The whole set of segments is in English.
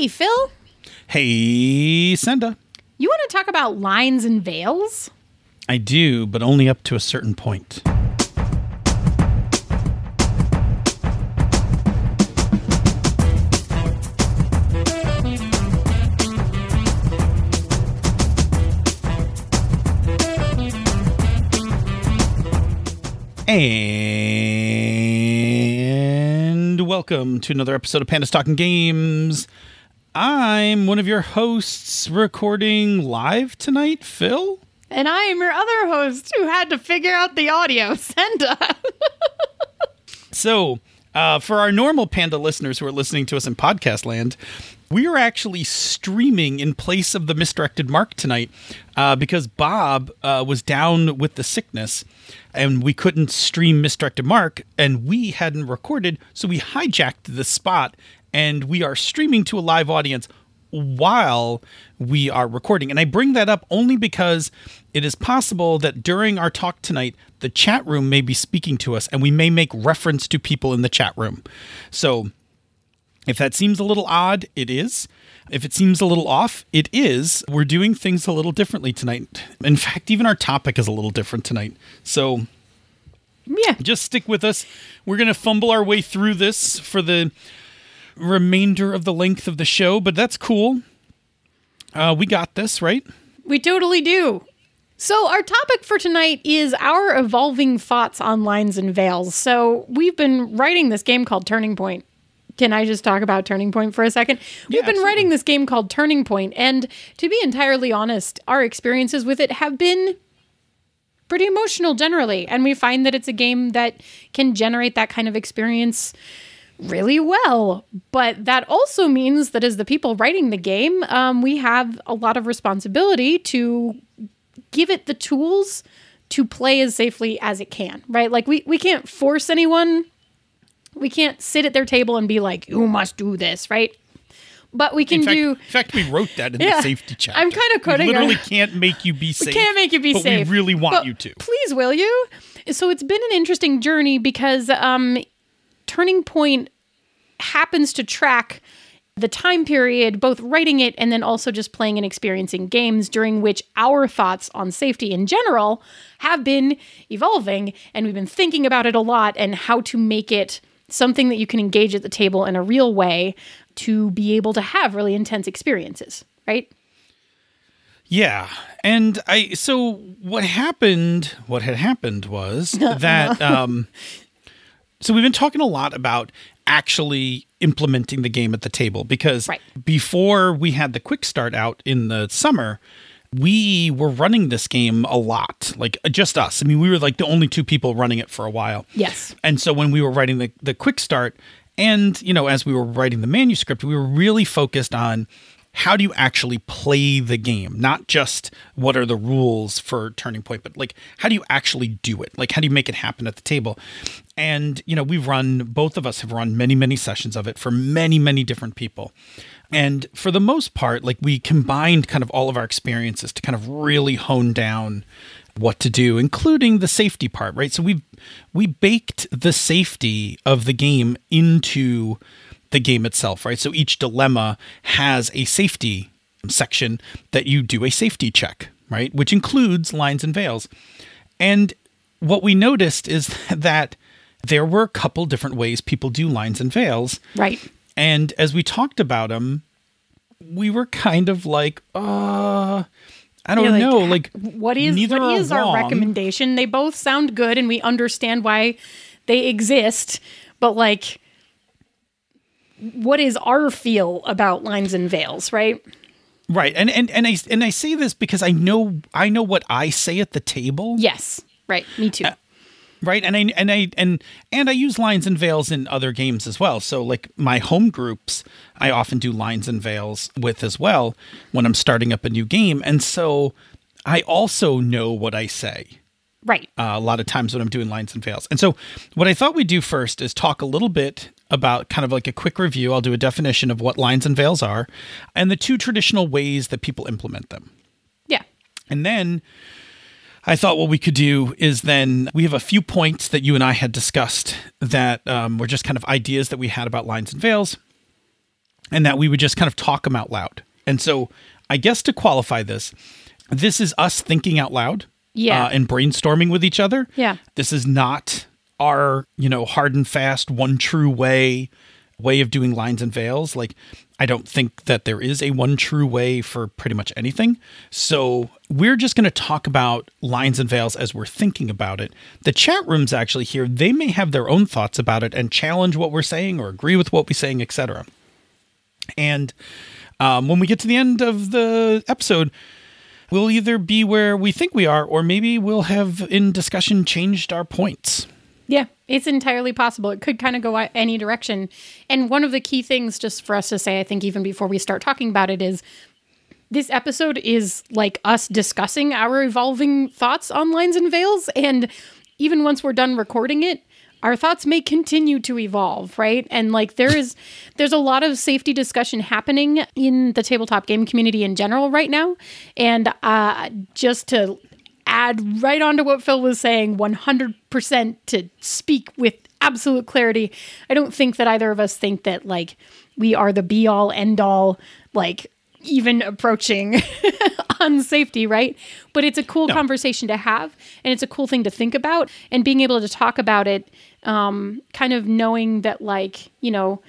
Hey, Phil, Hey, Senda. you want to talk about lines and veils? I do, but only up to a certain point. And welcome to another episode of Pandas Talking Games. I'm one of your hosts recording live tonight, Phil. And I am your other host who had to figure out the audio. Senda. So, uh, for our normal Panda listeners who are listening to us in podcast land, we are actually streaming in place of the misdirected mark tonight uh, because Bob uh, was down with the sickness and we couldn't stream misdirected mark and we hadn't recorded, so we hijacked the spot and we are streaming to a live audience while we are recording. And I bring that up only because it is possible that during our talk tonight, the chat room may be speaking to us and we may make reference to people in the chat room. So if that seems a little odd, it is. If it seems a little off, it is. We're doing things a little differently tonight. In fact, even our topic is a little different tonight. So yeah. just stick with us. We're going to fumble our way through this for the remainder of the length of the show, but that's cool. Uh, we got this, right? We totally do. So, our topic for tonight is our evolving thoughts on lines and veils. So, we've been writing this game called Turning Point. Can I just talk about Turning Point for a second? We've been absolutely. writing this game called Turning Point, and to be entirely honest, our experiences with it have been pretty emotional generally. And we find that it's a game that can generate that kind of experience really well. But that also means that as the people writing the game, um, we have a lot of responsibility to give it the tools to play as safely as it can, right? Like we, we can't force anyone. We can't sit at their table and be like, you must do this, right? But we can In fact, do in fact, we wrote that in Yeah. the safety chapter. I'm kinda quoting We literally can't make you be safe. We can't make you be but safe. we really want But you to. Please, will you? So it's been an interesting journey because um, Turning Point happens to track the time period, both writing it and then also just playing and experiencing games during which our thoughts on safety in general have been evolving. And we've been thinking about it a lot and how to make it something that you can engage at the table in a real way to be able to have really intense experiences, right? Yeah. And I so what happened what had happened was that um so we've been talking a lot about actually implementing the game at the table because Right. before we had the quick start out in the summer we were running this game a lot like uh, just us i mean we were like the only two people running it for a while Yes. and so when we were writing the, the quick start, and you know, as we were writing the manuscript, we were really focused on how do you actually play the game, not just what are the rules for Turning Point, but like how do you actually do it? Like how do you make it happen at the table? And you know, we've run both of us have run many, many sessions of it for many, many different people. And for the most part, like we combined kind of all of our experiences to kind of really hone down what to do, including the safety part, right? So we we baked the safety of the game into the game itself, right? So each dilemma has a safety section that you do a safety check, right? Which includes lines and veils. And what we noticed is that there were a couple different ways people do lines and veils. Right. And as we talked about them, we were kind of like, uh, I don't Yeah, know, like what is neither what is our wrong. recommendation? They both sound good and we understand why they exist, but like what is our feel about lines and veils, right? right? And and and I and I say this because I know I know what I say at the table, Yes. Right. Me too. right? And I and I and and I use lines and veils in other games as well. So like my home groups, I often do lines and veils with as well when I'm starting up a new game, and so I also know what I say. right. uh, a lot of times when I'm doing lines and veils. And so, what I thought we'd do first is talk a little bit about kind of like a quick review. I'll do a definition of what lines and veils are and the two traditional ways that people implement them. yeah. And then I thought what we could do is then we have a few points that you and I had discussed that um, were just kind of ideas that we had about lines and veils. and that we would just kind of talk them out loud. And so, I guess to qualify this, this is us thinking out loud, Yeah. uh, and brainstorming with each other. Yeah. this is not our you know hard and fast one true way way of doing lines and veils. Like, I don't think that there is a one true way for pretty much anything. So we're just going to talk about lines and veils as we're thinking about it. The chat rooms actually here, they may have their own thoughts about it and challenge what we're saying or agree with what we're saying, etc. And um, when we get to the end of the episode, we'll either be where we think we are, or maybe we'll have in discussion changed our points. Yeah, it's entirely possible. It could kind of go any direction. And one of the key things, just for us to say, I think, even before we start talking about it, is this episode is like us discussing our evolving thoughts on lines and veils. And even once we're done recording it, our thoughts may continue to evolve, right? And like there is there's a lot of safety discussion happening in the tabletop game community in general right now. And uh just to add right on to what Phil was saying 100% to speak with absolute clarity. I don't think that either of us think that like we are the be all end all like even approaching on safety, right? But it's a cool conversation to have and it's a cool thing to think about and being able to talk about it um kind of knowing that like, you know,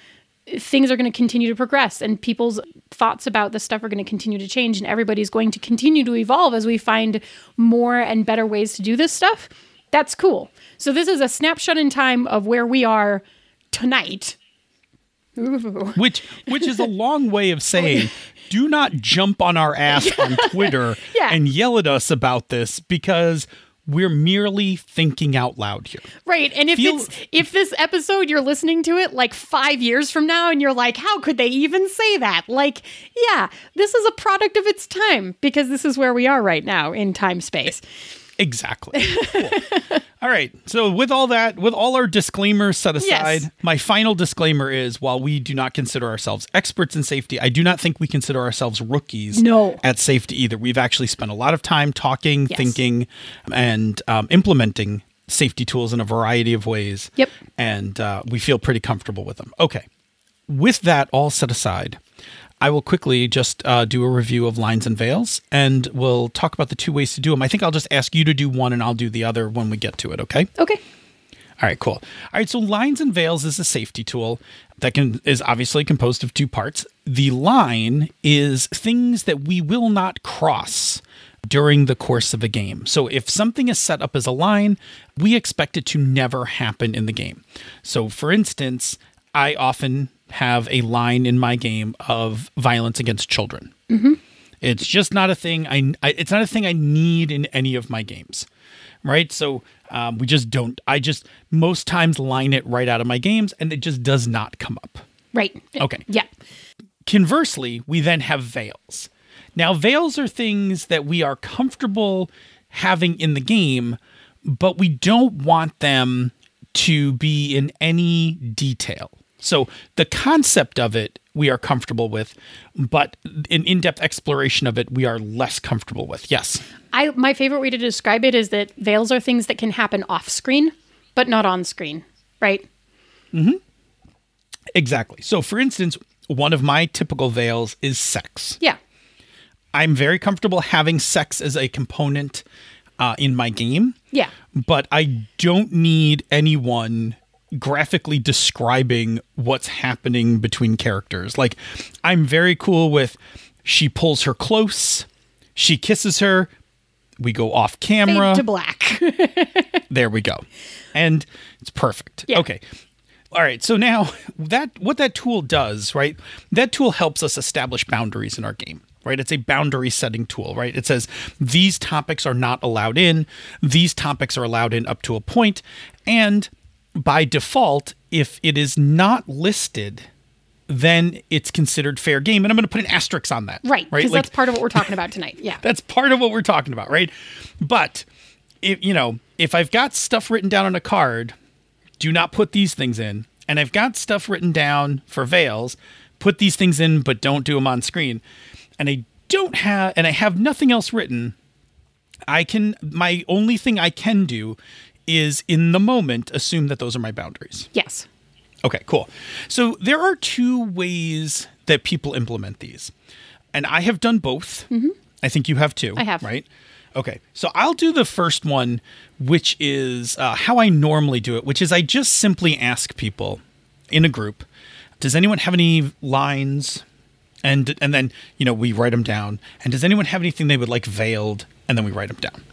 things are going to continue to progress and people's thoughts about this stuff are going to continue to change and everybody's going to continue to evolve as we find more and better ways to do this stuff that's cool so this is a snapshot in time of where we are tonight Ooh. Which which is a long way of saying do not jump on our ass on Twitter Yeah. and yell at us about this because we're merely thinking out loud here. right and if Feel- it's if this episode you're listening to it like five years from now and you're like how could they even say that like yeah this is a product of its time because this is where we are right now in time space Exactly. Cool. all right. So, with all that, with all our disclaimers set aside, Yes. my final disclaimer is while we do not consider ourselves experts in safety, I do not think we consider ourselves rookies No. at safety either. We've actually spent a lot of time talking, Yes. thinking, and um, implementing safety tools in a variety of ways. Yep. And uh, we feel pretty comfortable with them. Okay. With that all set aside, I will quickly just uh, do a review of lines and veils, and we'll talk about the two ways to do them. I think I'll just ask you to do one, and I'll do the other when we get to it. Okay. okay All right, cool. All right, so lines and veils is a safety tool that can is obviously composed of two parts. The line is things that we will not cross during the course of a game. So if something is set up as a line, we expect it to never happen in the game. So for instance, I often have a line in my game of violence against children. It's just not a thing. I, I it's not a thing I need in any of my games, right? So um, we just don't. I just most times line it right out of my games, and it just does not come up. right Okay. yeah Conversely, we then have veils. Now, veils are things that we are comfortable having in the game, but we don't want them to be in any detail. So, the concept of it we are comfortable with, but an in depth exploration of it we are less comfortable with. Yes. I my favorite way to describe it is that veils are things that can happen off screen, but not on screen, right? Mm-hmm. Exactly. So, for instance, one of my typical veils is sex. Yeah. I'm very comfortable having sex as a component uh, in my game. Yeah. but I don't need anyone graphically describing what's happening between characters. Like, I'm very cool with she pulls her close, she kisses her, we go off camera. Fade to black. There we go. And it's perfect. Yeah. Okay. All right. So now that what that tool does, right? That tool helps us establish boundaries in our game. Right? It's a boundary setting tool, right? It says these topics are not allowed in, these topics are allowed in up to a point, and by default, if it is not listed, then it's considered fair game. And I'm going to put an asterisk on that. right. Right. Because Like- that's part of what we're talking about tonight. Yeah. that's part of what we're talking about, right? But if you know, if I've got stuff written down on a card, do not put these things in. And I've got stuff written down for veils, put these things in, but don't do them on screen. And I don't have, and I have nothing else written. I can, my only thing I can do is in the moment assume that those are my boundaries. yes. Okay, cool. So there are two ways that people implement these, and I have done both. I think you have too. Mm-hmm. I have. Right. Okay, so I'll do the first one, which is uh, how I normally do it, which is I just simply ask people in a group, does anyone have any lines? And and then you know we write them down. And does anyone have anything they would like veiled? And then we write them down.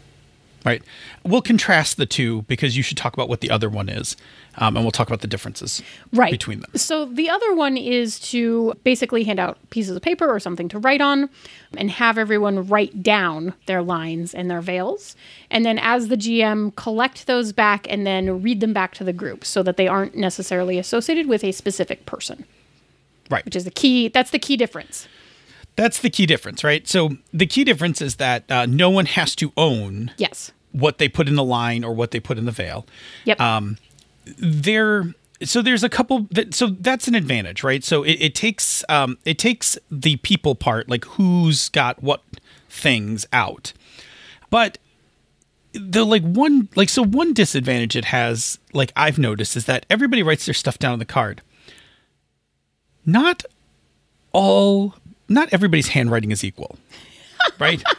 Right. We'll contrast the two because you should talk about what the other one is, um, and we'll talk about the differences right between them. So the other one is to basically hand out pieces of paper or something to write on and have everyone write down their lines and their veils. And then as the GM collect those back and then read them back to the group so that they aren't necessarily associated with a specific person, Right. which is the key that's the key difference. That's the key difference, right? So the key difference is that uh, no one has to own Yes. what they put in the line or what they put in the veil. Yep. Um, there so there's a couple that so that's an advantage right so it, it takes um it takes the people part like who's got what things out but the like one like so one disadvantage it has like i've noticed is that everybody writes their stuff down on the card not all not everybody's handwriting is equal right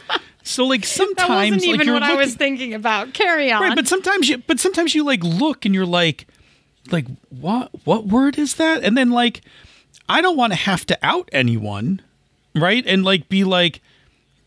so like sometimes that wasn't like even you're what I was thinking about. Carry on. Right, but sometimes you but sometimes you like look and you're like like what what word is that? And then like I don't want to have to out anyone, right? And like be like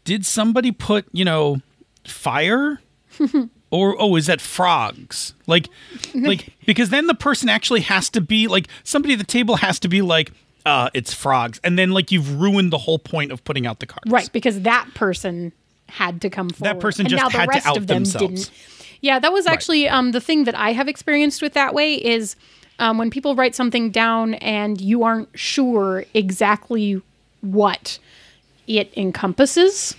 did somebody put, you know, fire? or oh, is that frogs? Like like because then the person actually has to be like somebody at the table has to be like uh it's frogs. And then like you've ruined the whole point of putting out the cards. Right, because that person had to come forward. That person and just now the had to rest out of them themselves. didn't. Yeah, that was actually um, the thing that I have experienced with that way is um, when people write something down and you aren't sure exactly what it encompasses,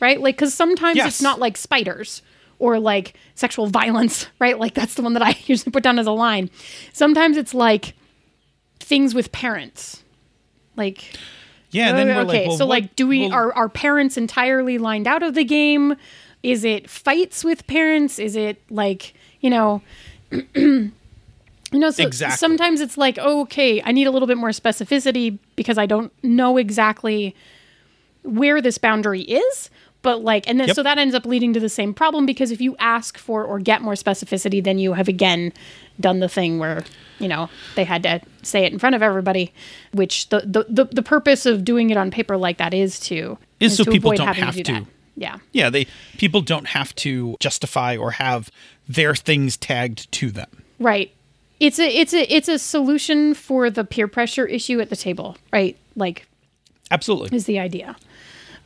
right? Like, because sometimes Yes. it's not like spiders or like sexual violence, right? Like, that's the one that I usually put down as a line. Sometimes it's like things with parents. Like, Yeah, and then we're okay, like, well, so what- like, do we well, are our parents entirely lined out of the game? Is it fights with parents? Is it like you know, you know? So Exactly. sometimes it's like, oh, okay, I need a little bit more specificity because I don't know exactly where this boundary is. But like, and then Yep. so that ends up leading to the same problem because if you ask for or get more specificity, then you have again done the thing where you know they had to say it in front of everybody, which the the the, the purpose of doing it on paper like that is to Is so to people don't have to. that. Yeah. Yeah, they people don't have to justify or have their things tagged to them. Right. It's a it's a it's a solution for the peer pressure issue at the table, right? Like Absolutely. is the idea.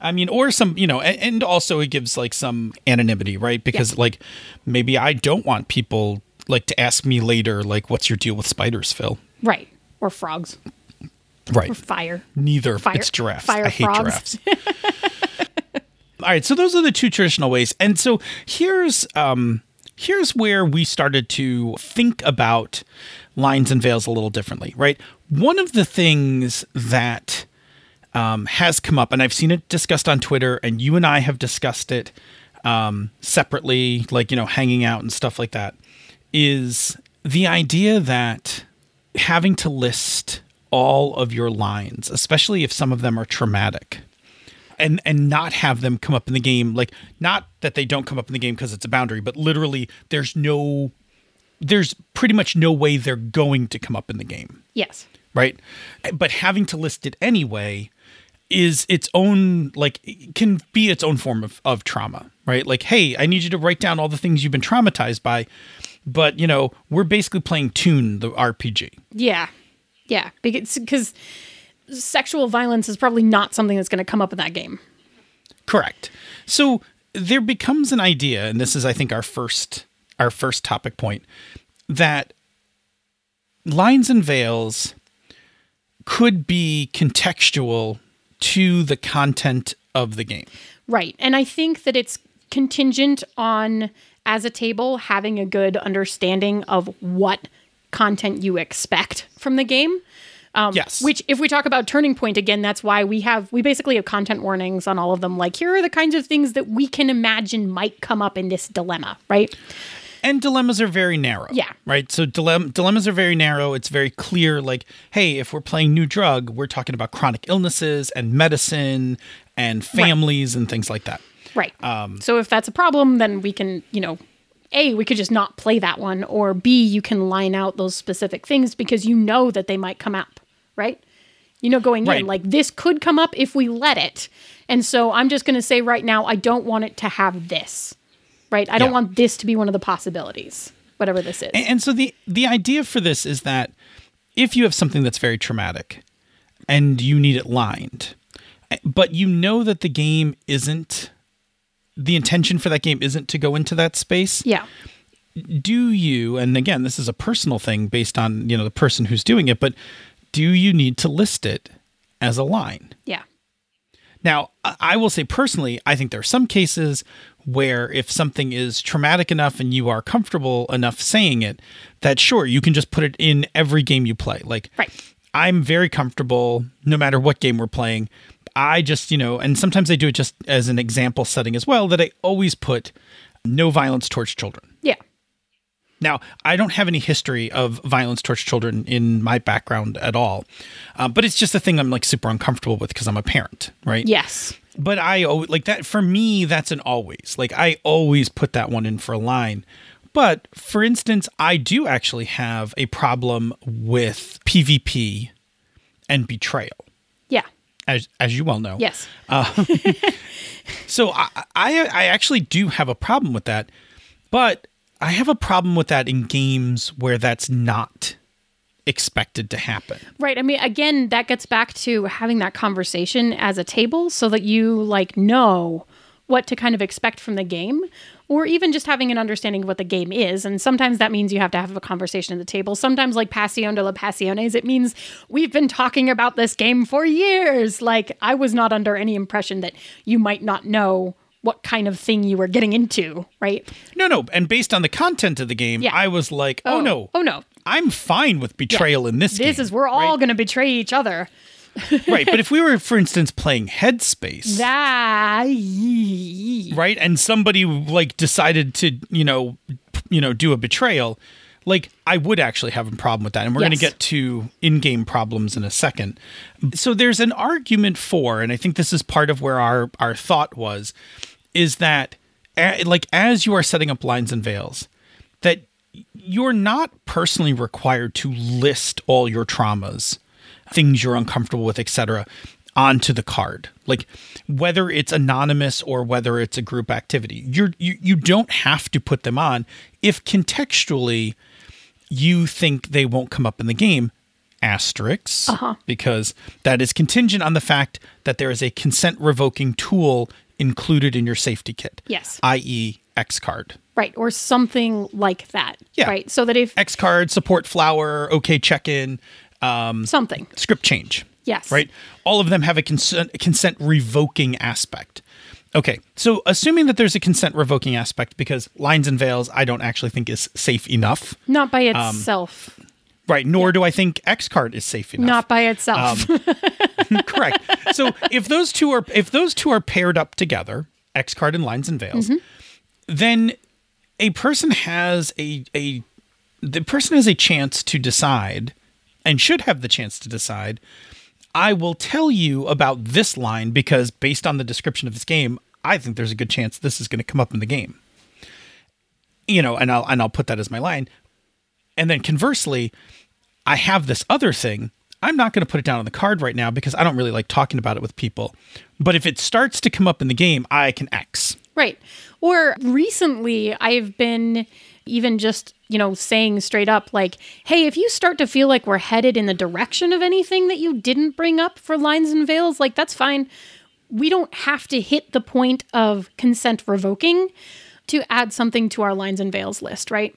I mean, or some, you know, and, also it gives like some anonymity, right? Because like maybe I don't want people like to ask me later, like, what's your deal with spiders, Phil? Right. Or frogs. Right. Or fire. Neither. Fire- it's giraffes. fire I hate frogs. giraffes. All right, so those are the two traditional ways. And so here's um here's where we started to think about lines and veils a little differently, right? One of the things that um, has come up, and I've seen it discussed on Twitter, and you and I have discussed it um, separately, like, you know, hanging out and stuff like that, is the idea that having to list all of your lines, especially if some of them are traumatic, and and not have them come up in the game like not that they don't come up in the game because it's a boundary but literally there's no there's pretty much no way they're going to come up in the game Yes. right but having to list it anyway is its own like it can be its own form of, of trauma right like hey i need you to write down all the things you've been traumatized by but you know we're basically playing Toon the rpg Yeah. Yeah. Because because sexual violence is probably not something that's going to come up in that game. Correct. So there becomes an idea, and this is, I think, our first our first topic point, that lines and veils could be contextual to the content of the game. Right. And I think that it's contingent on, as a table, having a good understanding of what content you expect from the game. Um, Yes. Which, if we talk about Turning Point again, that's why we have, we basically have content warnings on all of them. Like, here are the kinds of things that we can imagine might come up in this dilemma, right? And dilemmas are very narrow. Yeah. Right. So dilem- dilemmas are very narrow. It's very clear. Like, hey, if we're playing new drug, we're talking about chronic illnesses and medicine and families and things like that. Right. Um, so if that's a problem, then we can, you know, A, we could just not play that one, or B, you can line out those specific things because you know that they might come up, right? You know, going Right. in, like this could come up if we let it. And so I'm just going to say right now, I don't want it to have this, right? I don't Yeah. want this to be one of the possibilities, whatever this is. And, and so the the idea for this is that if you have something that's very traumatic and you need it lined, eh, but you know that the game isn't the intention for that game isn't to go into that space, yeah. do you and again this is a personal thing based on you know the person who's doing it but do you need to list it as a line Yeah. Now I- will say personally i think there are some cases where if something is traumatic enough and you are comfortable enough saying it that sure you can just put it in every game you play like Right. i'm very comfortable no matter what game we're playing i just you know and sometimes i do it just as an example setting as well that i always put no violence towards children Yeah. Now, I don't have any history of violence towards children in my background at all, uh, but it's just a thing I'm like super uncomfortable with because I'm a parent, right? Yes. But I like that for me. That's an always like I always put that one in for a line. But for instance, I do actually have a problem with PvP and betrayal, Yeah. as as you well know. Yes. So I, I I actually do have a problem with that, but I have a problem with that in games where that's not expected to happen. Right. I mean, again, that gets back to having that conversation as a table so that you like know what to kind of expect from the game or even just having an understanding of what the game is. And sometimes that means you have to have a conversation at the table. Sometimes, like Passion de la Pasiones, it means we've been talking about this game for years. Like, I was not under any impression that you might not know what kind of thing you were getting into, right? No, no, and based on the content of the game, Yeah. I was like, oh, oh no, Oh, no. I'm fine with betrayal in this. This game, is, we're all right? going to betray each other. right. But if we were, for instance, playing Headspace, That. right, and somebody like decided to, you know, you know, do a betrayal, like I would actually have a problem with that. And we're going to get to in-game problems in a second. So there's an argument for, and I think this is part of where our our thought was, is that like as you are setting up lines and veils, that you're not personally required to list all your traumas, things you're uncomfortable with, etc., onto the card. Like whether it's anonymous or whether it's a group activity, you're you you don't have to put them on if contextually you think they won't come up in the game. Asterisks, uh-huh. because that is contingent on the fact that there is a consent revoking tool included in your safety kit. Yes. i.e., X card. Right, or something like that. Yeah. Right, so that if X card, support flower, okay check in, um, something, script change. yes, Right? All of them have a consent, consent revoking aspect. Okay, so assuming that there's a consent revoking aspect, because lines and veils, I don't actually think is safe enough. not by Um, itself, Right, nor do I think X card is safe enough. not by itself. Um, Correct. So if those two are if those two are paired up together, X card and lines and veils, then a person has a a the person has a chance to decide and should have the chance to decide I will tell you about this line because based on the description of this game, I think there's a good chance this is going to come up in the game. You know, and I'll and I'll put that as my line. And then conversely, I have this other thing. I'm not going to put it down on the card right now because I don't really like talking about it with people. But if it starts to come up in the game, I can X. right. Or recently, I've been even just you know saying straight up like, hey, if you start to feel like we're headed in the direction of anything that you didn't bring up for lines and veils, like that's fine. We don't have to hit the point of consent revoking to add something to our lines and veils list, right?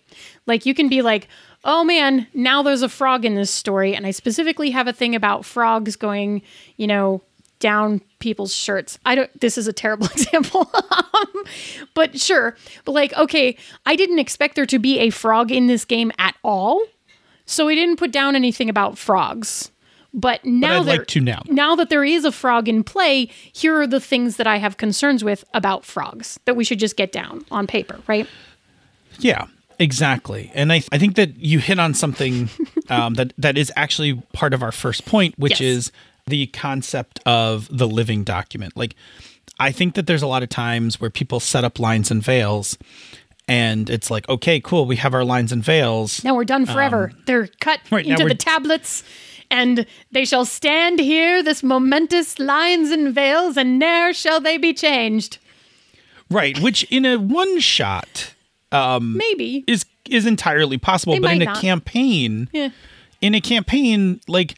Like you can be like, oh man, now there's a frog in this story. And I specifically have a thing about frogs going, you know, down people's shirts. I don't, this is a terrible example. Um, but sure. But like, okay, I didn't expect there to be a frog in this game at all. So we didn't put down anything about frogs. But now I'd there, like now. now that there is a frog in play, here are the things that I have concerns with about frogs that we should just get down on paper, right? Yeah. Exactly, and I I think that you hit on something um, that that is actually part of our first point, which Yes. is the concept of the living document. Like, I think that there's a lot of times where people set up lines and veils, and it's like, okay, cool, we have our lines and veils. Now we're done forever. They're cut Um, right, into the tablets, and they shall stand here, this momentous lines and veils, and ne'er shall they be changed. Right, which in a one shot Maybe. is is entirely possible, They but in a not. campaign, Yeah. in a campaign like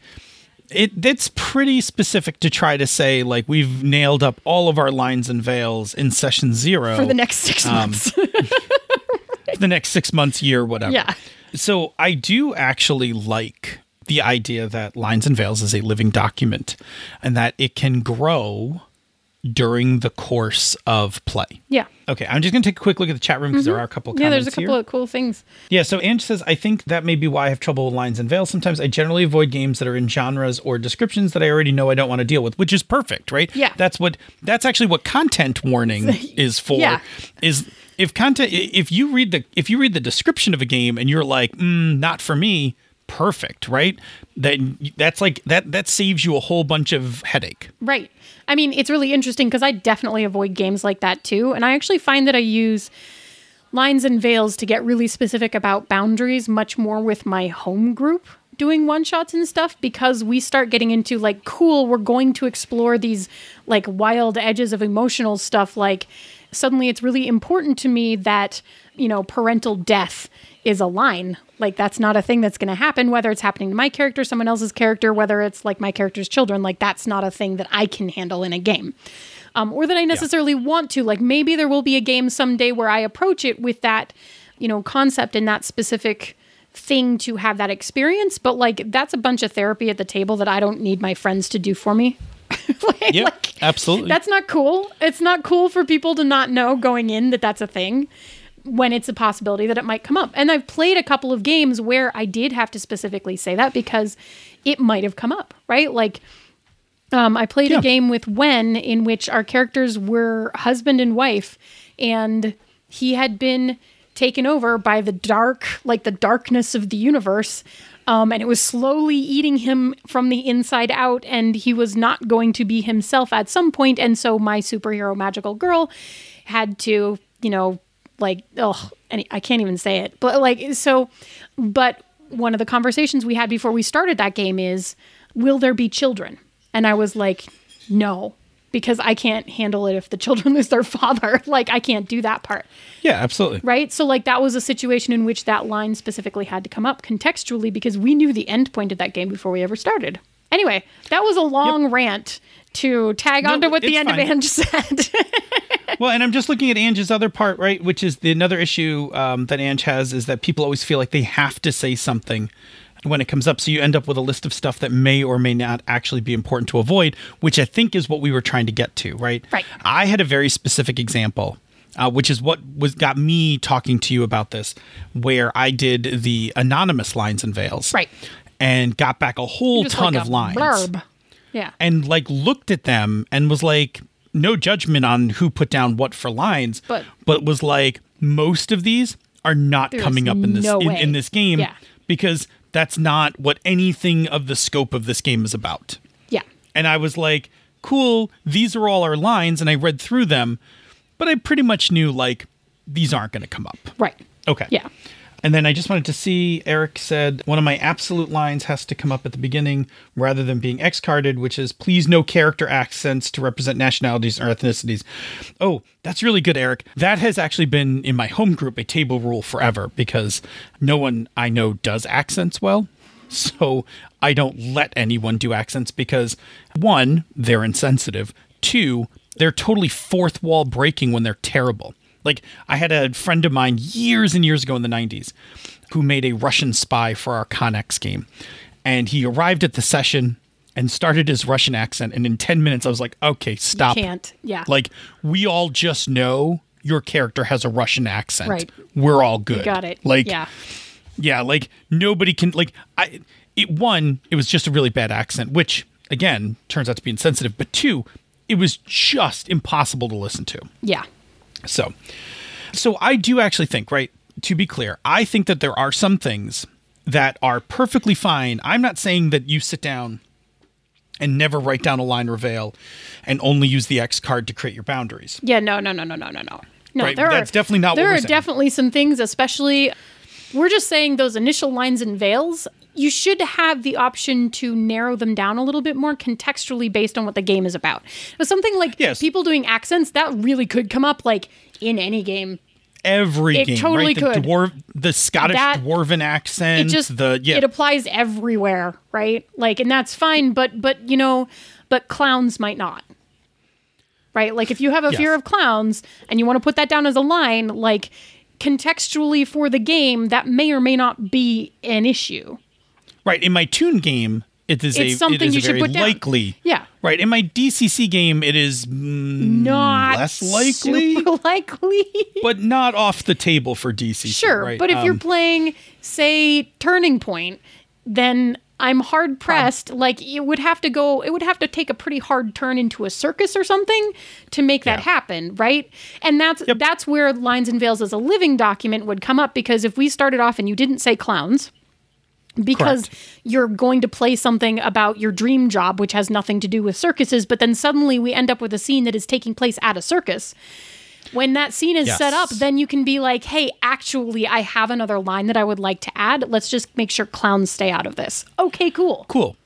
it that's pretty specific to try to say like we've nailed up all of our lines and veils in session 0 For the next six Um, months. the next 6 months year whatever. yeah. So I do actually like the idea that Lines and Veils is a living document and that it can grow during the course of play. Yeah. Okay, I'm just going to take a quick look at the chat room because there are a couple Mm-hmm. Yeah, there's a couple here. of cool things. Yeah, so Ange says, I think that may be why I have trouble with lines and veils. Sometimes I generally avoid games that are in genres or descriptions that I already know I don't want to deal with, which is perfect, right? Yeah. That's what that's actually what content warning is for. Yeah. Is if content if you read the if you read the description of a game and you're like, mm, not for me, perfect, right? That that's like that that saves you a whole bunch of headache. Right. I mean, it's really interesting because I definitely avoid games like that too. And I actually find that I use lines and veils to get really specific about boundaries much more with my home group doing one shots and stuff because we start getting into like cool we're going to explore these like wild edges of emotional stuff like suddenly it's really important to me that you know parental death is a line like that's not a thing that's going to happen whether it's happening to my character someone else's character whether it's like my character's children like that's not a thing that i can handle in a game um, or that I necessarily want to. Like maybe there will be a game someday where I approach it with that, you know, concept and that specific thing to have that experience. But like that's a bunch of therapy at the table that I don't need my friends to do for me. like, Yeah, like, absolutely. That's not cool. It's not cool for people to not know going in that that's a thing when it's a possibility that it might come up. And I've played a couple of games where I did have to specifically say that because it might have come up, right? Like um, I played Yeah. a game with Wen in which our characters were husband and wife, and he had been taken over by the dark, like the darkness of the universe. Um, and it was slowly eating him from the inside out, and he was not going to be himself at some point. And so, my superhero magical girl had to, you know, like, oh, I can't even say it, but like, so, but one of the conversations we had before we started that game is, will there be children? And I was like, no, because I can't handle it if the children lose their father. like, I can't do that part. Yeah, absolutely. Right. So, like, that was a situation in which that line specifically had to come up contextually because we knew the end point of that game before we ever started. Anyway, that was a long rant to tag No, onto what the end fine. of Ange said. Well, and I'm just looking at Ange's other part, right? Which is the another issue um, that Ange has is that people always feel like they have to say something when it comes up. So you end up with a list of stuff that may or may not actually be important to avoid, which I think is what we were trying to get to, right? Right. I had a very specific example. Uh, which is what was got me talking to you about this, where I did the anonymous lines and veils, Right. and got back a whole ton like of lines Blurb. Yeah. and like looked at them and was like no judgment on who put down what for lines But- but was like most of these are not There's coming up in this no in, in this game Yeah. because that's not what anything of the scope of this game is about Yeah. and i was like cool these are all our lines and i read through them but i pretty much knew like these aren't going to come up Right. okay Yeah. And then I just wanted to see, Eric said, one of my absolute lines has to come up at the beginning rather than being X carded, which is please no character accents to represent nationalities or ethnicities. Oh, that's really good, Eric. That has actually been in my home group a table rule forever because no one I know does accents well. So I don't let anyone do accents because one, they're insensitive. Two, they're totally fourth wall breaking when they're terrible. Like I had a friend of mine years and years ago in the 90s who made a Russian spy for our Connex game. And he arrived at the session and started his Russian accent and in 10 minutes I was like, "Okay, stop." Can't. Yeah. Like we all just know your character has a Russian accent. Right. We're all good. Got it. Like yeah. yeah, like nobody can like I it one, it was just a really bad accent, which again turns out to be insensitive, but two, it was just impossible to listen to. Yeah. So, so I do actually think, right? to be clear, I think that there are some things that are perfectly fine. I'm not saying that you sit down and never write down a line reveal and only use the X card to create your boundaries. Yeah, no, no, no, no, no, no, no. No, Right, that's definitely not what There are saying. definitely some things, especially we're just saying those initial lines and veils. You should have the option to narrow them down a little bit more contextually based on what the game is about. But something like Yes. people doing accents that really could come up like in any game. Every It game, totally right? The could. dwarf, the Scottish That- dwarven It accent, just the yeah, it applies everywhere, right? Like, and that's fine. But but you know, but clowns might not. Right? Like if you have a fear of clowns and you want to put that down as a line, like contextually for the game, that may or may not be an issue. Right. In my Toon game, it is It's a something it is you should very put down. likely. Yeah. Right. In my DCC game, it is mm, Not less likely, likely. but not off the table for DCC. Sure, right? but if you're Um, playing, say, Turning Point, then I'm hard pressed. Like it would have to go. It would have to take a pretty hard turn into a circus or something to make that Yeah. happen, right? And that's that's where Lines and Veils as a living document would come up because if we started off and you didn't say clowns. Because Correct. you're going to play something about your dream job, which has nothing to do with circuses, but then suddenly we end up with a scene that is taking place at a circus when that scene is set up, then you can be like, hey, actually, I have another line that I would like to add. Let's just make sure clowns stay out of this. Okay, cool. Cool.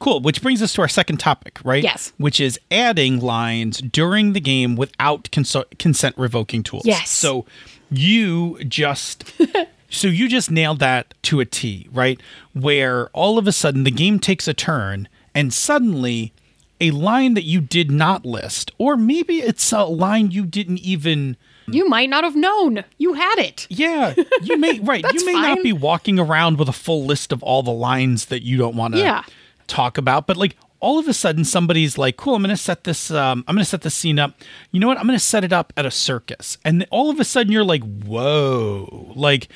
Cool. Which brings us to our second topic, right? Yes. Which is adding lines during the game without consent revoking tools. Yes. So you just. So you just nailed that to a T, right? Where all of a sudden the game takes a turn and suddenly a line that you did not list, or maybe it's a line you didn't even You might not have known. You had it. yeah, you may right. you may fine. not be walking around with a full list of all the lines that you don't want to Yeah. talk about, but like all of a sudden somebody's like, "Cool, I'm going to set this um I'm going to set this scene up. You know what? I'm going to set it up at a circus." And all of a sudden you're like, "Whoa." Like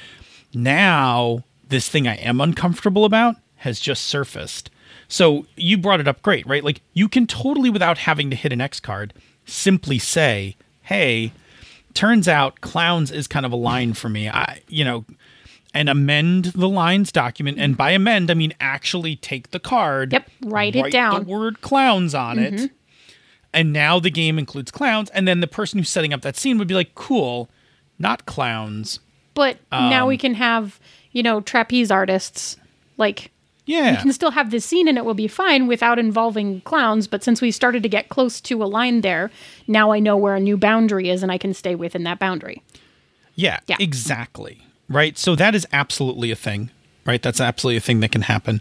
now this thing I am uncomfortable about has just surfaced. So you brought it up great, right? Like you can totally without having to hit an X card simply say, "Hey, turns out clowns is kind of a line for me. I, you know, and amend the lines document. And by amend, I mean actually take the card. Yep, write it down. Mm-hmm. The word clowns on it. And now the game includes clowns. And then the person who's setting up that scene would be like, cool, not clowns. But now Um, we can have, you know, trapeze artists. Like, Yeah. you Yeah. can still have this scene and it will be fine without involving clowns. But since we started to get close to a line there, now I know where a new boundary is and I can stay within that boundary. Yeah, Yeah. exactly. Right. So that is absolutely a thing, right? That's absolutely a thing that can happen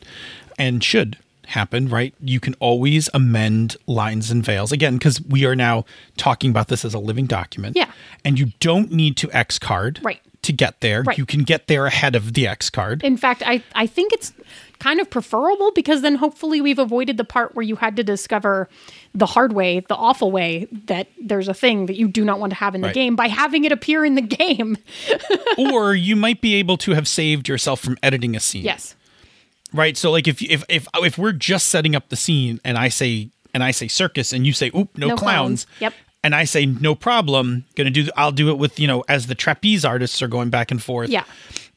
and should happen, right? You can always amend lines and veils again because we are now talking about this as a living document. Yeah. And you don't need to X card Right. To get there. Right. You can get there ahead of the X card. In fact, I, I think it's kind of preferable because then hopefully we've avoided the part where you had to discover the hard way, the awful way that there's a thing that you do not want to have in the Right. game by having it appear in the game. or you might be able to have saved yourself from editing a scene. Yes. Right. So like if if if if we're just setting up the scene and I say and I say circus and you say oop no, No clowns. clowns. Yep. And I say no problem. Gonna do. I'll do it with you know as the trapeze artists are going back and forth. Yeah.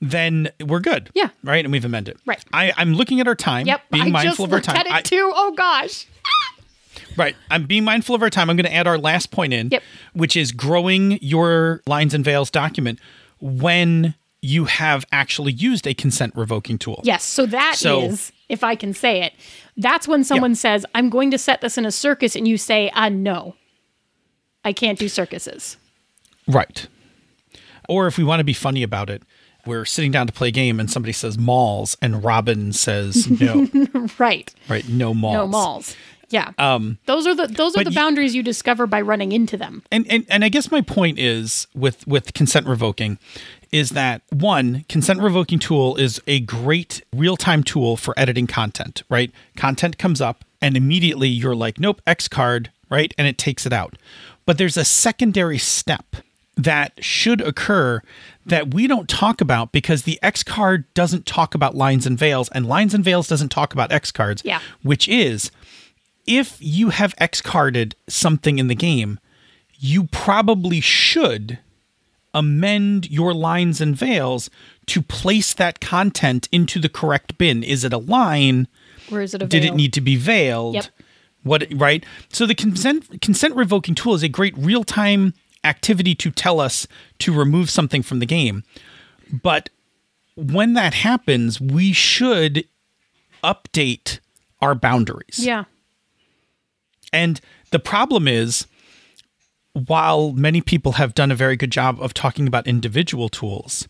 Then we're good. Yeah. Right. And we've amended. Right. I I'm looking at our time. Yep. Being I mindful of our time. at it I- too. Oh gosh. Right. I'm being mindful of our time. I'm going to add our last point in, Yep. which is growing your lines and veils document when you have actually used a consent revoking tool. Yes. So that So- if I can say it, that's when someone says, I'm going to set this in a circus, and you say, uh, no, I can't do circuses. Right. Or if we want to be funny about it, we're sitting down to play a game and somebody says malls and Robin says no. Right. right. No malls. No malls. Yeah. Um, those are the those are the you- boundaries you discover by running into them. And, and and I guess my point is with with consent revoking is that one consent revoking tool is a great real-time tool for editing content, right? Content comes up and immediately you're like, "Nope, X card," right? And it takes it out. But there's a secondary step that should occur that we don't talk about because the X card doesn't talk about lines and veils and lines and veils doesn't talk about X cards, Yeah. which is if you have X carded something in the game, you probably should amend your lines and veils to place that content into the correct bin. Is it a line? Or is it a Did it need to be veiled? Yep. What right? So the consent consent revoking tool is a great real time activity to tell us to remove something from the game. But when that happens, we should update our boundaries. Yeah. And the problem is, while many people have done a very good job of talking about individual tools,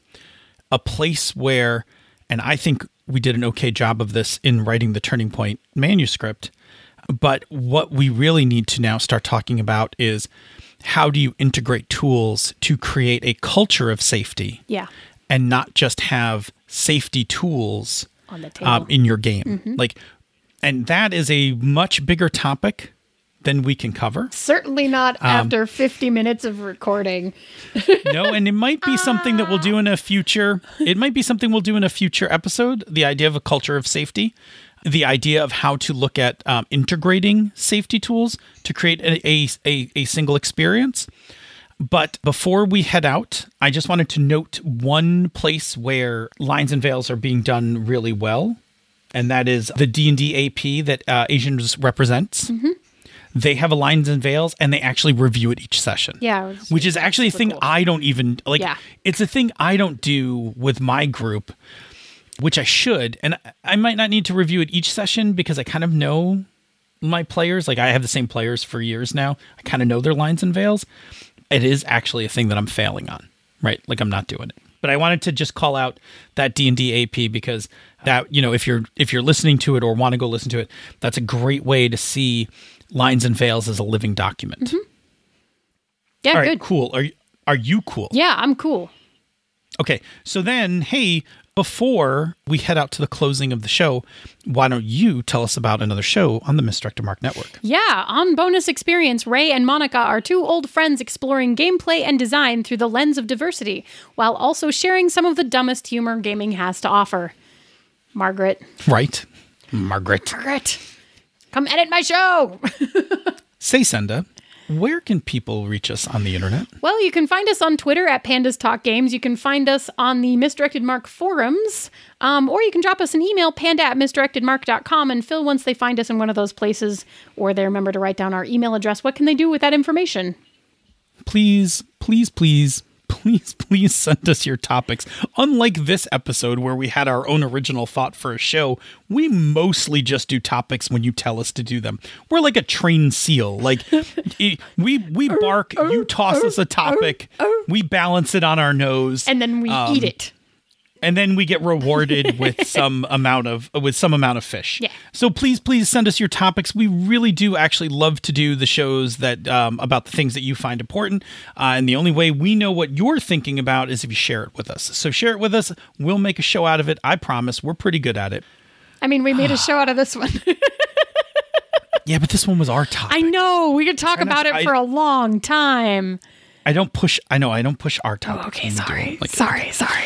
a place where, and I think we did an okay job of this in writing the Turning Point manuscript, but what we really need to now start talking about is how do you integrate tools to create a culture of safety Yeah. and not just have safety tools On the table. um, in your game. Like, and that is a much bigger topic than we can cover. Certainly not Um, after 50 minutes of recording. No, and it might be something that we'll do in a future. It might be something we'll do in a future episode. The idea of a culture of safety, the idea of how to look at um, integrating safety tools to create a, a, a, a single experience. But before we head out, I just wanted to note one place where lines and veils are being done really well, and that is the D and D AP that uh, Asians represents. They have a lines and veils, and they actually review it each session Yeah. was- which is actually a thing cool. I don't even like. Yeah. It's a thing I don't do with my group, which I should, and I- might not need to review it each session because I kind of know my players. Like I have the same players for years now. I kind of know their lines and veils. It is actually a thing that I'm failing on, right? Like I'm not doing it. But I wanted to just call out that D and D AP because that you know if you're if you're listening to it or want to go listen to it, that's a great way to see lines and veils as a living document. Mm-hmm. yeah, All right, good. cool. Are are you cool? Yeah, I'm cool. Okay, so then, hey, before we head out to the closing of the show, why don't you tell us about another show on the Misdirected Mark Network? Yeah, on Bonus Experience, Ray and Monica are two old friends exploring gameplay and design through the lens of diversity, while also sharing some of the dumbest humor gaming has to offer. Margaret. Right, Margaret. Margaret. Come edit my show! Say, Senda, where can people reach us on the internet? Well, you can find us on Twitter at Pandas Talk Games. You can find us on the Misdirected Mark forums, um, or you can drop us an email, panda at misdirectedmark.com. And Phil, once they find us in one of those places, or they remember to write down our email address, what can they do with that information? Please, please, please, please, please send us your topics. Unlike this episode where we had our own original thought for a show, we mostly just do topics when you tell us to do them. We're like a trained seal. Like we we bark, you toss us a topic, we balance it on our nose, And then we Um, eat it. And then we get rewarded with some amount of with some amount of fish. Yeah. So please, please send us your topics. We really do actually love to do the shows that um, about the things that you find important. Uh, and the only way we know what you're thinking about is if you share it with us. So share it with us. We'll make a show out of it. I promise. We're pretty good at it. I mean, we made a show out of this one. Yeah, but this one was our topic. I know. We could talk not- about it I- for a long time. I don't push. I know I don't push our. Okay, when we do sorry. Like, sorry, sorry.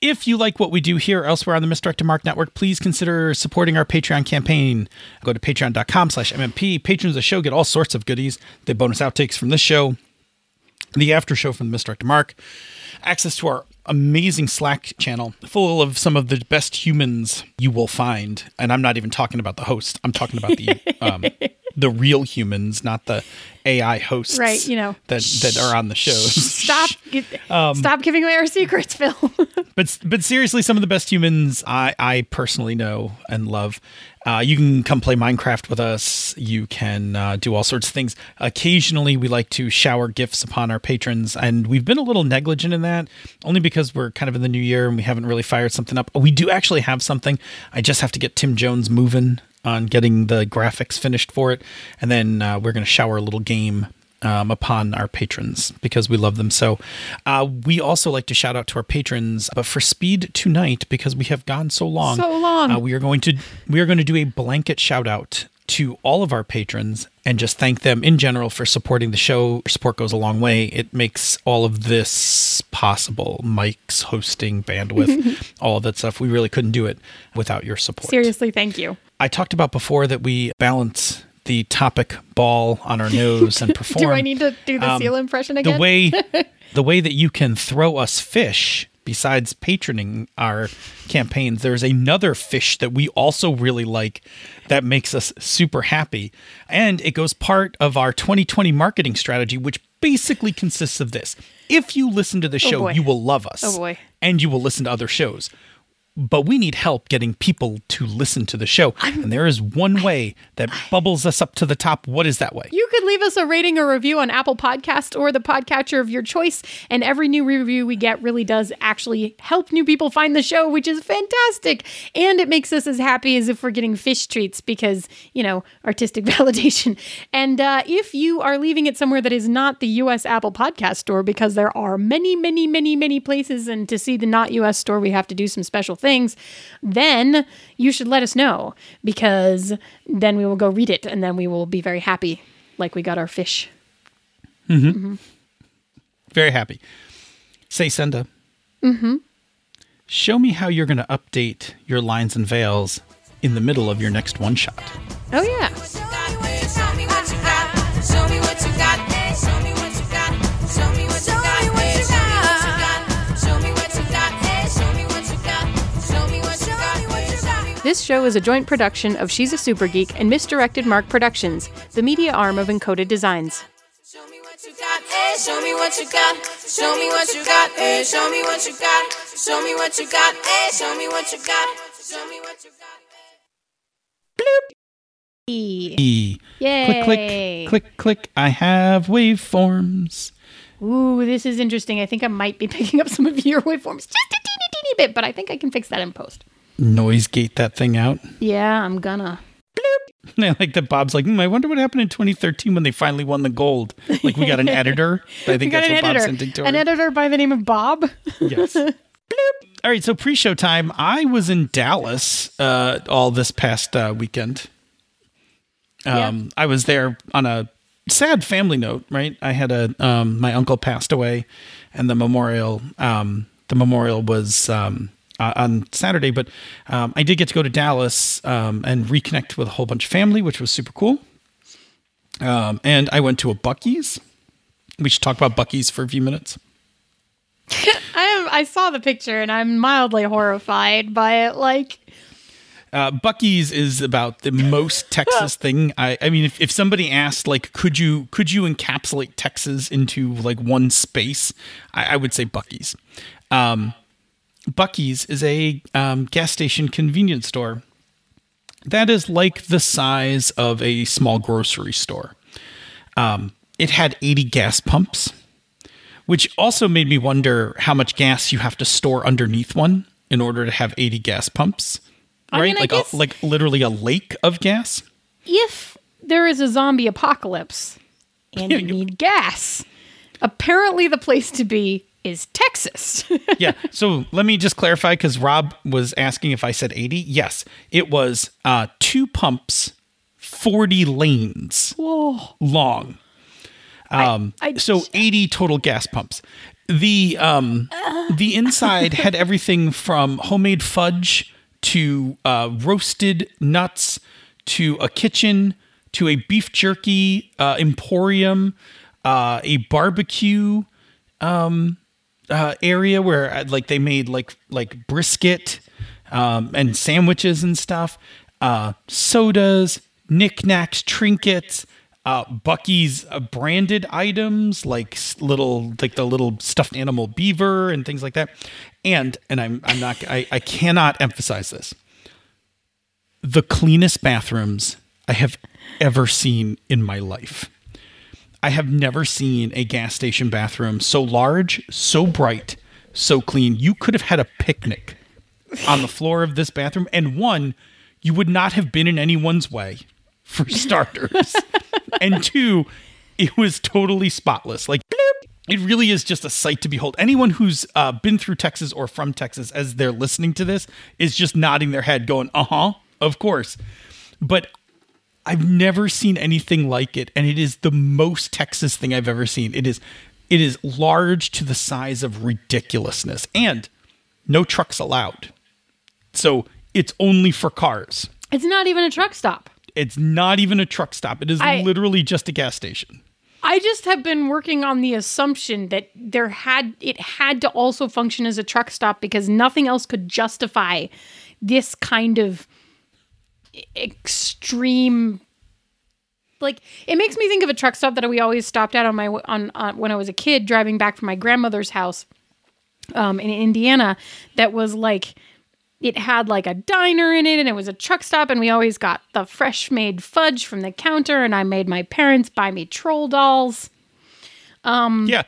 If you like what we do here or elsewhere on the Misdirected Mark Network, please consider supporting our Patreon campaign. Go to patreon.com slash MMP. Patrons of the show get all sorts of goodies. The bonus outtakes from this show, the after show from the Misdirected Mark, access to our amazing Slack channel full of some of the best humans you will find. And I'm not even talking about the host. I'm talking about the um, the real humans, not the AI hosts Right, you know. that, that are on the shows. Stop. Um, stop giving away our secrets, Phil. but but seriously, some of the best humans I I personally know and love. Uh, you can come play Minecraft with us. You can uh, do all sorts of things. Occasionally, we like to shower gifts upon our patrons, and we've been a little negligent in that, only because we're kind of in the new year and we haven't really fired something up. We do actually have something. I just have to get Tim Jones moving on getting the graphics finished for it, and then uh, we're going to shower a little game um, upon our patrons because we love them so. Uh, we also like to shout out to our patrons, but for speed tonight because we have gone so long. So long. Uh, we are going to we are going to do a blanket shout out to all of our patrons and just thank them in general for supporting the show. Your support goes a long way. It makes all of this possible. Mics, hosting, bandwidth, all of that stuff. We really couldn't do it without your support. Seriously, thank you. I talked about before that we balance the topic ball on our nose and perform. Do I need to do the seal impression again? Um, the way the way that you can throw us fish besides patroning our campaigns there's another fish that we also really like that makes us super happy and it goes part of our 2020 marketing strategy which basically consists of this if you listen to the oh, show boy. you will love us Oh, boy. and you will listen to other shows but we need help getting people to listen to the show and there is one way that bubbles us up to the top what is that way You could leave us a rating or review on Apple Podcast or the podcatcher of your choice, and every new review we get really does actually help new people find the show, which is fantastic. And it makes us as happy as if we're getting fish treats because, you know, artistic validation. And uh, if you are leaving it somewhere that is not the US Apple Podcast store, because there are many, many, many, many places, and to see the not US store, we have to do some special things, then you should let us know because then we will go read it and then we will be very happy like we got our fish. Very happy. Say, Senda. Mm-hmm. Show me how you're going to update your lines and veils in the middle of your next one shot. Oh yeah. This show is a joint production of She's a Super Geek and Misdirected Mark Productions, the media arm of Encoded Designs. Show me what you got. Hey, show me what you got. Show me what you got. Hey, show me what you got. Show me what you got. Hey, show me what you got. Show me what you got. Yay. E. Click, click, click, click. I have waveforms. Ooh, this is interesting. I think I might be picking up some of your waveforms just a teeny, teeny bit, but I think I can fix that in post. Noise gate that thing out. Yeah, I'm gonna. I like that Bob's like, hmm, I wonder what happened in 2013 when they finally won the gold. Like we got an editor. I think that's what Bob's sending to her. An editor by the name of Bob. Yes. Bloop. All right, so pre-show time. I was in Dallas uh, all this past uh, weekend. Um, I was there on a sad family note, right? I had a um, my uncle passed away, and the memorial um, the memorial was um, uh, on Saturday. But um, I did get to go to Dallas um, and reconnect with a whole bunch of family, which was super cool. Um, and I went to a Buc-ee's. We should talk about Buc-ee's for a few minutes. I am, I saw the picture and I'm mildly horrified by it. Like, Uh, Buc-ee's is about the most Texas thing. I, I mean, if, if somebody asked, like, could you could you encapsulate Texas into like one space? I, I would say Buc-ee's. Um, Buc-ee's is a um, gas station convenience store that is like the size of a small grocery store. Um, it had 80 gas pumps, which also made me wonder how much gas you have to store underneath one in order to have 80 gas pumps. I Right? mean, I like guess- a, like literally a lake of gas. if there is a zombie apocalypse and you need gas, apparently the place to be is Texas. yeah. So let me just clarify because Rob was asking if I said 80. Yes, it was uh, two pumps, 40 lanes Whoa. long. Um, I- so 80 total gas pumps. The um, the inside had everything from homemade fudge to uh, roasted nuts to a kitchen to a beef jerky uh, emporium, uh, a barbecue uh, area where uh, like they made like like brisket um, and sandwiches and stuff, uh, sodas, knickknacks, trinkets, uh, Buc-ee's uh, branded items like little like the little stuffed animal beaver and things like that. And and I'm I'm not I, I cannot emphasize this. The cleanest bathrooms I have ever seen in my life. I have never seen a gas station bathroom so large, so bright, so clean. You could have had a picnic on the floor of this bathroom, and one, you would not have been in anyone's way, for starters. and two, it was totally spotless. Like, it really is just a sight to behold. Anyone who's uh, been through Texas or from Texas as they're listening to this is just nodding their head, going, uh huh, of course. But I've never seen anything like it, and it is the most Texas thing I've ever seen. It is it is large to the size of ridiculousness, and no trucks allowed. So it's only for cars. It's not even a truck stop. It's not even a truck stop. It is I- literally just a gas station. I just have been working on the assumption that there had it had to also function as a truck stop because nothing else could justify this kind of extreme like it makes me think of a truck stop that we always stopped at on my on, on when I was a kid driving back from my grandmother's house um, in Indiana that was like it had like a diner in it and it was a truck stop and we always got the fresh made fudge from the counter and I made my parents buy me troll dolls. Um, yeah.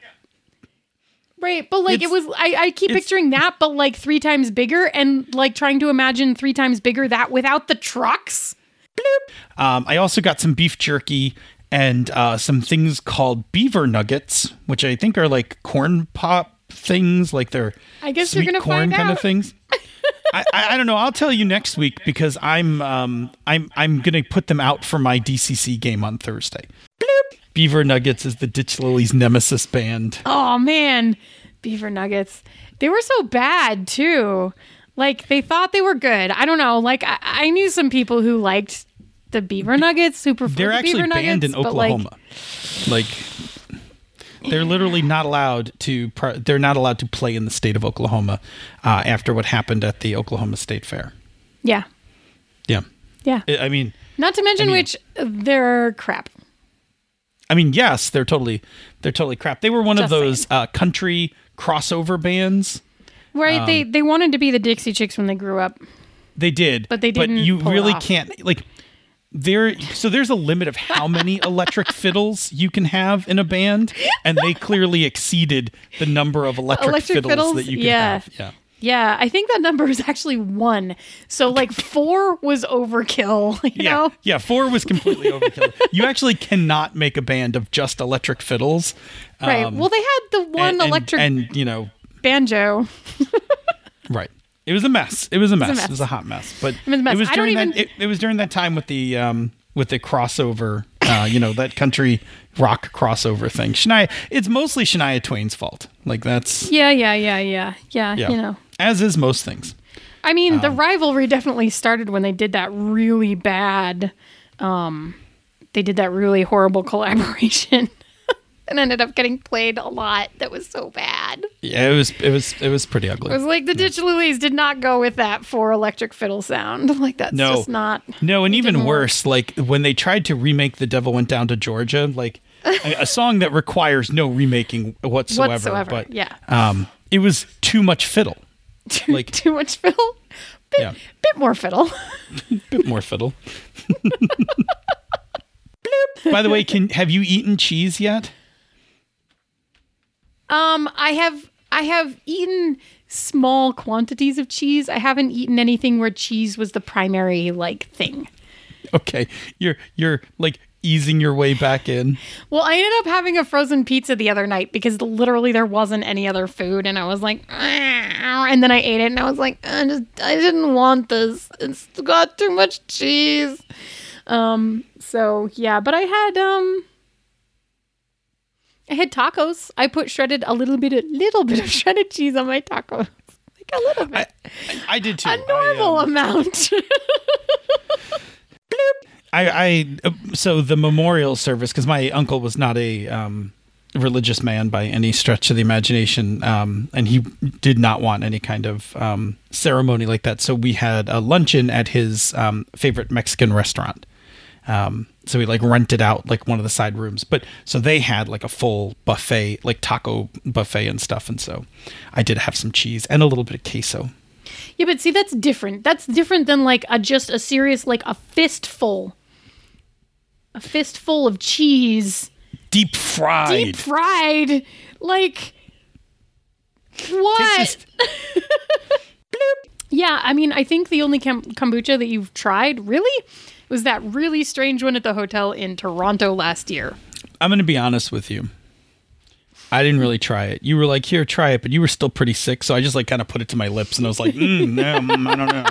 Right, but like it was I, I keep picturing that but like 3 times bigger and like trying to imagine 3 times bigger that without the trucks. Um, I also got some beef jerky and uh, some things called beaver nuggets, which I think are like corn pop things, like they're I guess you're gonna corn find kind out. of things. I, I, don't know. I'll tell you next week because I'm um, I'm I'm gonna put them out for my DCC game on Thursday. Beaver Nuggets is the Ditch Lilies nemesis band. Oh man, beaver nuggets. They were so bad too. Like they thought they were good. I don't know. Like I, I knew some people who liked the beaver nuggets, who preferred They're the actually beaver banned nuggets, in but, like, Oklahoma. Like, they're literally not allowed to. They're not allowed to play in the state of Oklahoma uh, after what happened at the Oklahoma State Fair. yeah, Yeah, yeah. I mean, Not to mention I mean- which they're crap. I mean, yes, they're totally, they're totally crap. They were one of those uh, country crossover bands. Right? Um, they they wanted to be the Dixie Chicks when they grew up. They did, But they didn't you pull it really off. can't like. There, so there's a limit of how many electric fiddles you can have in a band, and they clearly exceeded the number of electric, Electric fiddles, fiddles? that you can Yeah. have. Yeah. Yeah, I think that number is actually one. So like four was overkill. You Yeah, know? yeah. Four was completely overkill. you actually cannot make a band of just electric fiddles, Right. um, well, they had the one and, and- electric and, you know, banjo. right. It was a mess. It was a mess. It was a, mess. hot mess. But was a mess. it was I don't during that. even- It, it was during that time with the um with the crossover. Uh, you know that country rock crossover thing. Shania. It's mostly Shania Twain's fault. Like that's Yeah, yeah, yeah, yeah, yeah. yeah. You know. As is most things. I mean, Um, the rivalry definitely started when they did that really bad. Um, they did that really horrible collaboration, and ended up getting played a lot. That was so bad. Yeah, it was. It was. It was pretty ugly. It was like the Ditch Lilies did not go with that for electric fiddle sound. Like that's No. just not. No, and even worse, like when they tried to remake "The Devil Went Down to Georgia," like a, a song that requires no remaking whatsoever. Whatsoever, But yeah. um, it was too much fiddle. Too, Like- too much fiddle. Bit, Yeah. bit more fiddle. bit more fiddle. By the way, can have you eaten cheese yet? Um, I have I have eaten small quantities of cheese. I haven't eaten anything where cheese was the primary like thing. Okay, you're you're like easing your way back in. Well, I ended up having a frozen pizza the other night because literally there wasn't any other food, and I was like, "Ah," and then I ate it, and I was like, I just I didn't want this. It's got too much cheese. Um. So yeah, but I had um. I had tacos. I put shredded a little bit, a little bit of shredded cheese on my tacos, like a little bit, I did too. a normal I, um, amount. I, I uh, so the memorial service because my uncle was not a um, religious man by any stretch of the imagination, um, and he did not want any kind of um, ceremony like that. So we had a luncheon at his um, favorite Mexican restaurant. Um, so we like rented out like one of the side rooms, but so they had like a full buffet, like taco buffet and stuff. And so I did have some cheese and a little bit of queso. Yeah, but see, that's different. That's different than like a just a serious like a fistful, a fistful of cheese, Deep fried. deep fried. Like what? Just- yeah, I mean, I think the only kombucha that you've tried really was that really strange one at the hotel in Toronto last year. I'm going to be honest with you. I didn't really try it. You were like, "Here, try it," but you were still pretty sick, so I just like kind of put it to my lips, and I was like, mm, no, mm, "I don't know."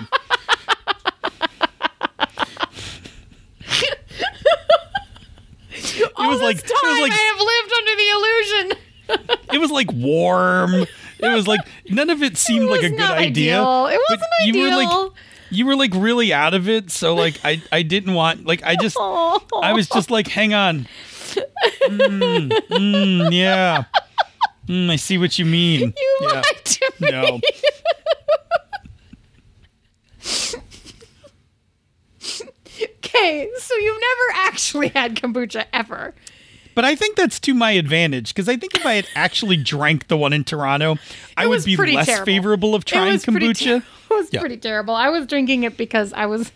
It All was like this it was like I have lived under the illusion. it was like warm. It was like none of it seemed like a good idea. ideal. It wasn't you were like ideal. you were like really out of it, so like I I didn't want like I just I was just like, hang on. Mm, mm, yeah. Mm, I see what you mean. You yeah. lied to me. No. Okay, so you've never actually had kombucha ever. But I think that's to my advantage because I think if I had actually drank the one in Toronto, I would be less terrible. favorable of It trying was kombucha. ter- it was Yeah. pretty terrible. I was drinking it because I was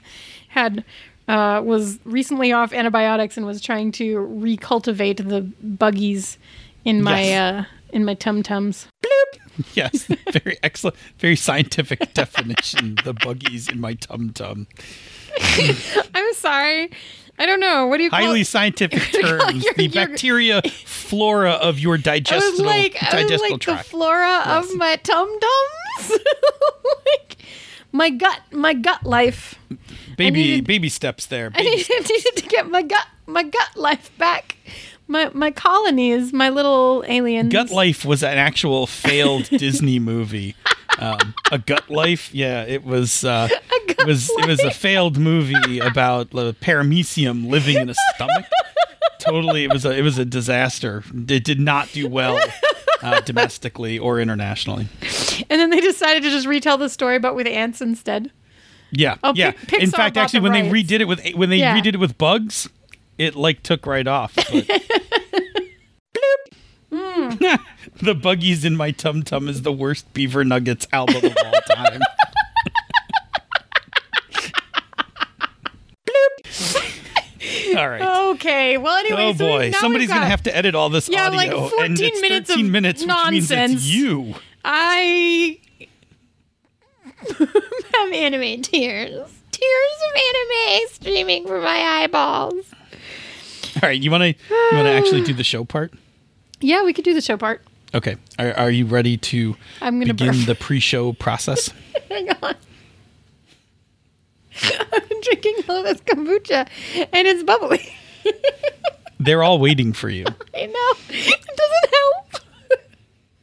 had uh, was recently off antibiotics and was trying to recultivate the buggies in my Yes. uh, in my tum tums. yes, very excellent, very scientific definition. The buggies in my tum tum. I'm sorry. I don't know. What do you call Highly it? scientific terms. You're- the bacteria flora of your I was digestible like, I like the flora Yes. of my tum tums. like my gut, my gut life. baby needed- baby steps there. I Baby needed, needed to get my gut, my gut life back. My my colonies, my little aliens. Gut Life was an actual failed Disney movie. Um, a Gut Life, yeah, it was. Uh, it was it was a failed movie about the paramecium living in a stomach. totally, it was a it was a disaster. It did not do well uh, domestically or internationally. And then they decided to just retell the story, but with ants instead. Yeah, Oh, yeah. Pic- in fact, actually, when they redid it with when they Yeah. redid it with bugs, it like took right off. But. the buggies in my tum tum is the worst Beaver Nuggets album of all time. all right. Okay. Well, anyway. Oh boy, now somebody's gonna have to edit all this Yeah, audio, like and 14 it's minutes 13 of minutes, which means nonsense. it's you. I have anime tears. Tears of anime streaming from my eyeballs. All right, you want to you want to actually do the show part? Yeah, we could do the show part. Okay, are, are you ready to I'm gonna begin burp. the pre-show process? Hang on. I've been drinking all this kombucha, and it's bubbly. They're all waiting for you. I know. It doesn't help.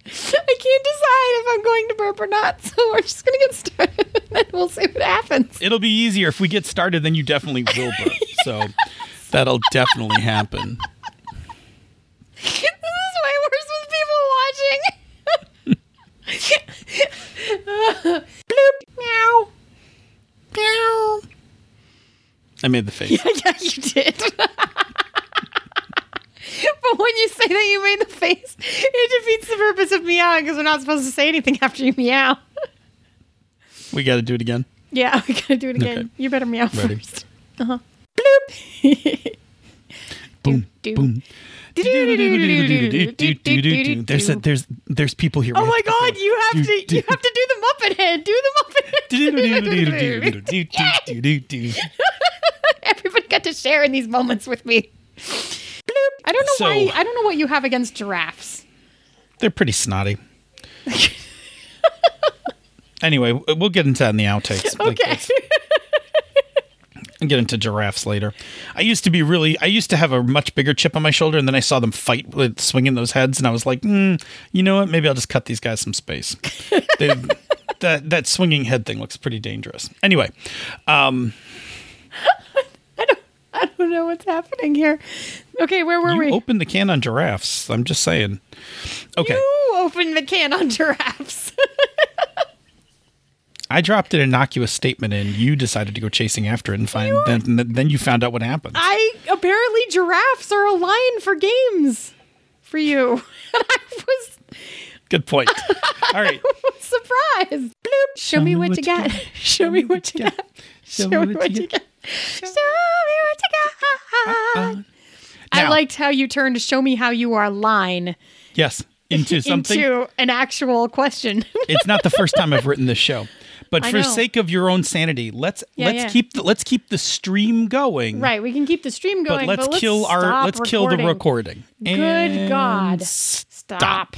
I can't decide if I'm going to burp or not, so we're just going to get started, and we'll see what happens. It'll be easier if we get started. Then you definitely will burp. So that'll definitely happen. This is way worse with people watching. Bloop. Meow. Meow. I made the face. yeah, you did. but when you say that you made the face, it defeats the purpose of meowing because we're not supposed to say anything after you meow. We got to do it again. Yeah, we gotta do it again. Okay. You better meow Ready. first. Uh huh. Bloop. Boom, do. boom. There's a, there's there's people here. Oh my god, you have to you have to do the Muppet head. Do the Muppet head. Everybody got to share in these moments with me. I don't know So- why I don't know what you have against giraffes. They're pretty snotty. Anyway, we'll get into that in the outtakes. Okay. I'll get into giraffes later. I used to be really. I used to have a much bigger chip on my shoulder, and then I saw them fight with swinging those heads, and I was like, mm, you know what? Maybe I'll just cut these guys some space. they, that that swinging head thing looks pretty dangerous. Anyway, um, I don't I don't know what's happening here. Okay, where were you we? Open the can on giraffes. I'm just saying. Okay, You opened the can on giraffes. I dropped an innocuous statement, and you decided to go chasing after it and find. Then then you found out what happened. I apparently giraffes are a lion for games for you. And I was Good point. All right. Surprise. Bloop. Show, me what, you got. Show me what you got. Show me what you got. Show me what you got. I liked how you turned show me how you are line Yes, into something. into an actual question. it's not the first time I've written this show, but I for know. sake of your own sanity, let's Yeah, let's yeah. keep the, let's keep the stream going. right, we can keep the stream going, But going, let's kill our let's kill the recording. Good And God. Stop. Stop.